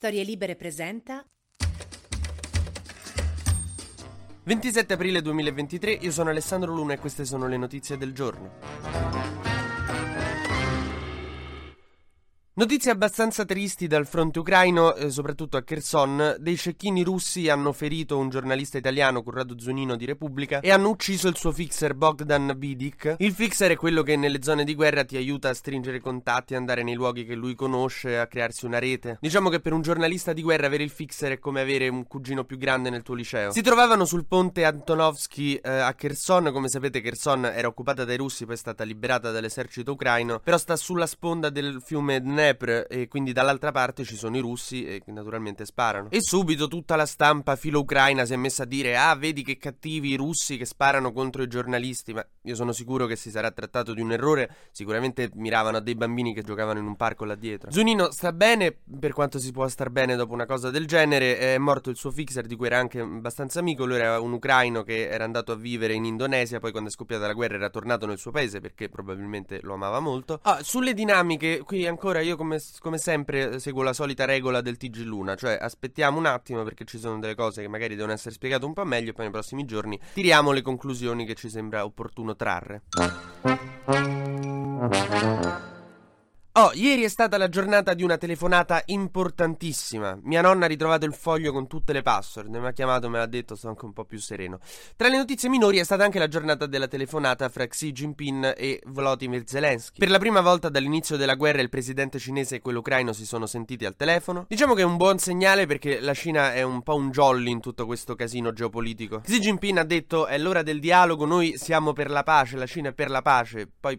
Storie Libere presenta 27 aprile 2023, io sono Alessandro Luna e queste sono le notizie del giorno. Notizie abbastanza tristi dal fronte ucraino, eh, soprattutto a Kherson. Dei cecchini russi hanno ferito un giornalista italiano, Corrado Zunino di Repubblica, e hanno ucciso il suo fixer Bogdan Bidik. Il fixer è quello che nelle zone di guerra ti aiuta a stringere contatti, andare nei luoghi che lui conosce, a crearsi una rete. Diciamo che per un giornalista di guerra avere il fixer è come avere un cugino più grande nel tuo liceo. Si trovavano sul ponte Antonovsky eh, a Kherson. Come sapete, Kherson era occupata dai russi, poi è stata liberata dall'esercito ucraino, però sta sulla sponda del fiume Dnepr Dnepr e quindi dall'altra parte ci sono i russi e naturalmente sparano. E subito tutta la stampa filo-ucraina si è messa a dire ah vedi che cattivi i russi che sparano contro i giornalisti, ma io sono sicuro che si sarà trattato di un errore, sicuramente miravano a dei bambini che giocavano in un parco là dietro. Zunino sta bene, per quanto si può star bene dopo una cosa del genere, è morto il suo fixer di cui era anche abbastanza amico, lui era un ucraino che era andato a vivere in Indonesia, poi quando è scoppiata la guerra era tornato nel suo paese perché probabilmente lo amava molto. Ah, sulle dinamiche, qui ancora io come, come, sempre seguo la solita regola del TG Luna, cioè aspettiamo un attimo perché ci sono delle cose che magari devono essere spiegate un po' meglio e poi nei prossimi giorni tiriamo le conclusioni che ci sembra opportuno trarre. Oh, ieri è stata la giornata di una telefonata importantissima. Mia nonna ha ritrovato il foglio con tutte le password. Mi ha chiamato, me l'ha detto, sto anche un po' più sereno. Tra le notizie minori è stata anche la giornata della telefonata fra Xi Jinping e Volodymyr Zelensky. Per la prima volta dall'inizio della guerra il presidente cinese e quello ucraino si sono sentiti al telefono. Diciamo che è un buon segnale perché la Cina è un po' un jolly in tutto questo casino geopolitico. Xi Jinping ha detto è l'ora del dialogo, noi siamo per la pace, la Cina è per la pace. Poi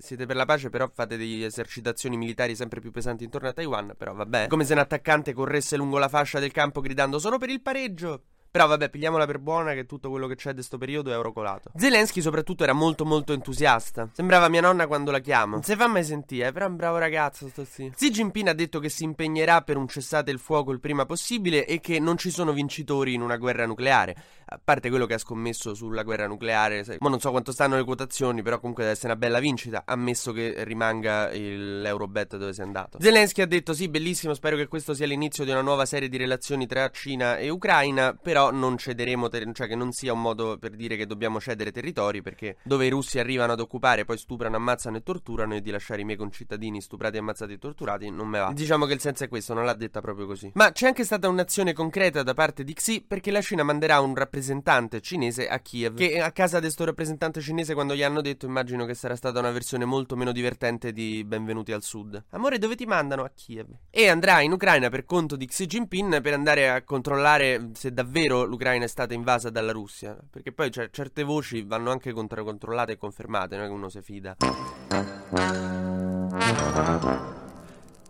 siete per la pace però fate degli eserciti esercitazioni militari sempre più pesanti intorno a Taiwan, però vabbè. Come se un attaccante corresse lungo la fascia del campo gridando solo per il pareggio. Però vabbè, pigliamola per buona che tutto quello che c'è di questo periodo è eurocolato. Zelensky soprattutto era molto molto entusiasta. Sembrava mia nonna quando la chiamo. Non si fa mai sentire, però è un bravo ragazzo sto sì. Xi Jinping ha detto che si impegnerà per un cessate il fuoco il prima possibile e che non ci sono vincitori in una guerra nucleare. A parte quello che ha scommesso sulla guerra nucleare, sai, ma non so quanto stanno le quotazioni, però comunque deve essere una bella vincita, ammesso che rimanga l'Eurobet dove si è andato. Zelensky ha detto sì, bellissimo, spero che questo sia l'inizio di una nuova serie di relazioni tra Cina e Ucraina, però non cederemo, ter- cioè che non sia un modo per dire che dobbiamo cedere territori, perché dove i russi arrivano ad occupare, poi stuprano, ammazzano e torturano, e di lasciare i miei concittadini stuprati, ammazzati e torturati, non me va. Diciamo che il senso è questo, non l'ha detta proprio così. Ma c'è anche stata un'azione concreta da parte di Xi, perché la Cina manderà un rappresentante cinese a Kiev, che a casa di questo rappresentante cinese quando gli hanno detto, immagino che sarà stata una versione molto meno divertente di Benvenuti al Sud. Amore, dove ti mandano? A Kiev. E andrà in Ucraina per conto di Xi Jinping per andare a controllare se davvero l'Ucraina è stata invasa dalla Russia. Perché poi cioè, certe voci vanno anche contro- controllate e confermate, non è che uno si fida.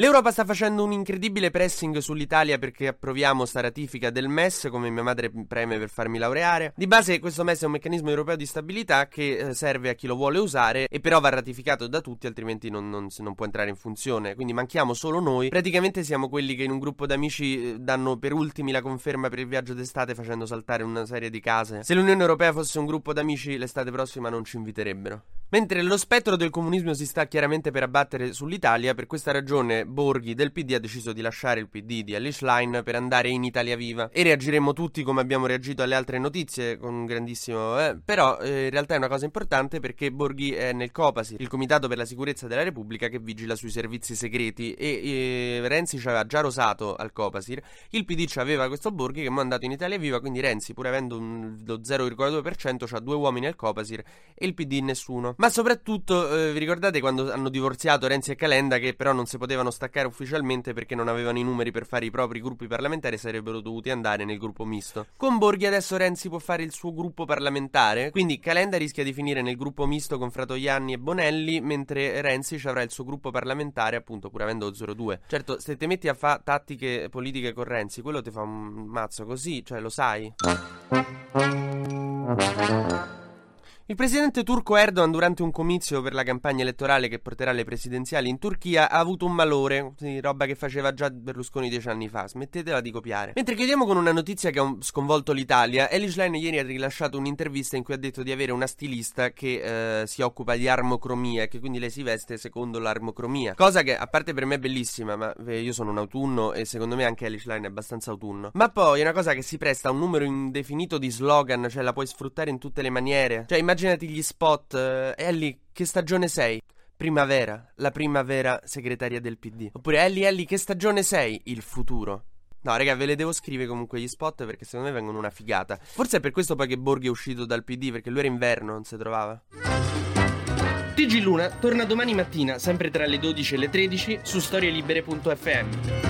L'Europa sta facendo un incredibile pressing sull'Italia perché approviamo sta ratifica del MES, come mia madre preme per farmi laureare. Di base questo MES è un meccanismo europeo di stabilità che eh, serve a chi lo vuole usare e però va ratificato da tutti, altrimenti non, non, non può entrare in funzione. Quindi manchiamo solo noi. Praticamente siamo quelli che in un gruppo d'amici eh, danno per ultimi la conferma per il viaggio d'estate facendo saltare una serie di case. Se l'Unione Europea fosse un gruppo d'amici, l'estate prossima non ci inviterebbero. Mentre lo spettro del comunismo si sta chiaramente per abbattere sull'Italia, per questa ragione Borghi del PD ha deciso di lasciare il PD di Alice Line per andare in Italia Viva. E reagiremo tutti come abbiamo reagito alle altre notizie, con un grandissimo... Eh, però eh, in realtà è una cosa importante perché Borghi è nel Copasir, il Comitato per la Sicurezza della Repubblica che vigila sui servizi segreti e eh, Renzi ci aveva già rosato al Copasir, il PD ci aveva questo Borghi che è mandato in Italia Viva, quindi Renzi pur avendo un, lo 0,2% ha due uomini al Copasir e il PD nessuno. Ma soprattutto, eh, vi ricordate quando hanno divorziato Renzi e Calenda, che però non si potevano staccare ufficialmente perché non avevano i numeri per fare i propri gruppi parlamentari, sarebbero dovuti andare nel gruppo misto. Con Borghi adesso Renzi può fare il suo gruppo parlamentare, quindi Calenda rischia di finire nel gruppo misto con Fratoianni e Bonelli, mentre Renzi ci avrà il suo gruppo parlamentare, appunto, pur avendo 02. Certo, se ti metti a fare tattiche politiche con Renzi, quello ti fa un mazzo così, cioè lo sai. Il presidente turco Erdogan durante un comizio per la campagna elettorale che porterà alle presidenziali in Turchia ha avuto un malore, roba che faceva già Berlusconi dieci anni fa, smettetela di copiare. Mentre chiudiamo con una notizia che ha sconvolto l'Italia, Elish Line ieri ha rilasciato un'intervista in cui ha detto di avere una stilista che eh, si occupa di armocromia e che quindi lei si veste secondo l'armocromia. Cosa che a parte per me è bellissima, ma eh, io sono un autunno e secondo me anche Elish Line è abbastanza autunno. Ma poi è una cosa che si presta a un numero indefinito di slogan, cioè la puoi sfruttare in tutte le maniere. Cioè immagina immaginati gli spot. Eh, Ellie, che stagione sei? Primavera, la primavera segretaria del PD. Oppure Ellie, Ellie, che stagione sei? Il futuro. No, raga, ve le devo scrivere comunque gli spot perché secondo me vengono una figata. Forse è per questo poi che Borghi è uscito dal PD, perché lui era inverno, non si trovava. TG Luna torna domani mattina, sempre tra le 12 e le 13, su storielibere.fm.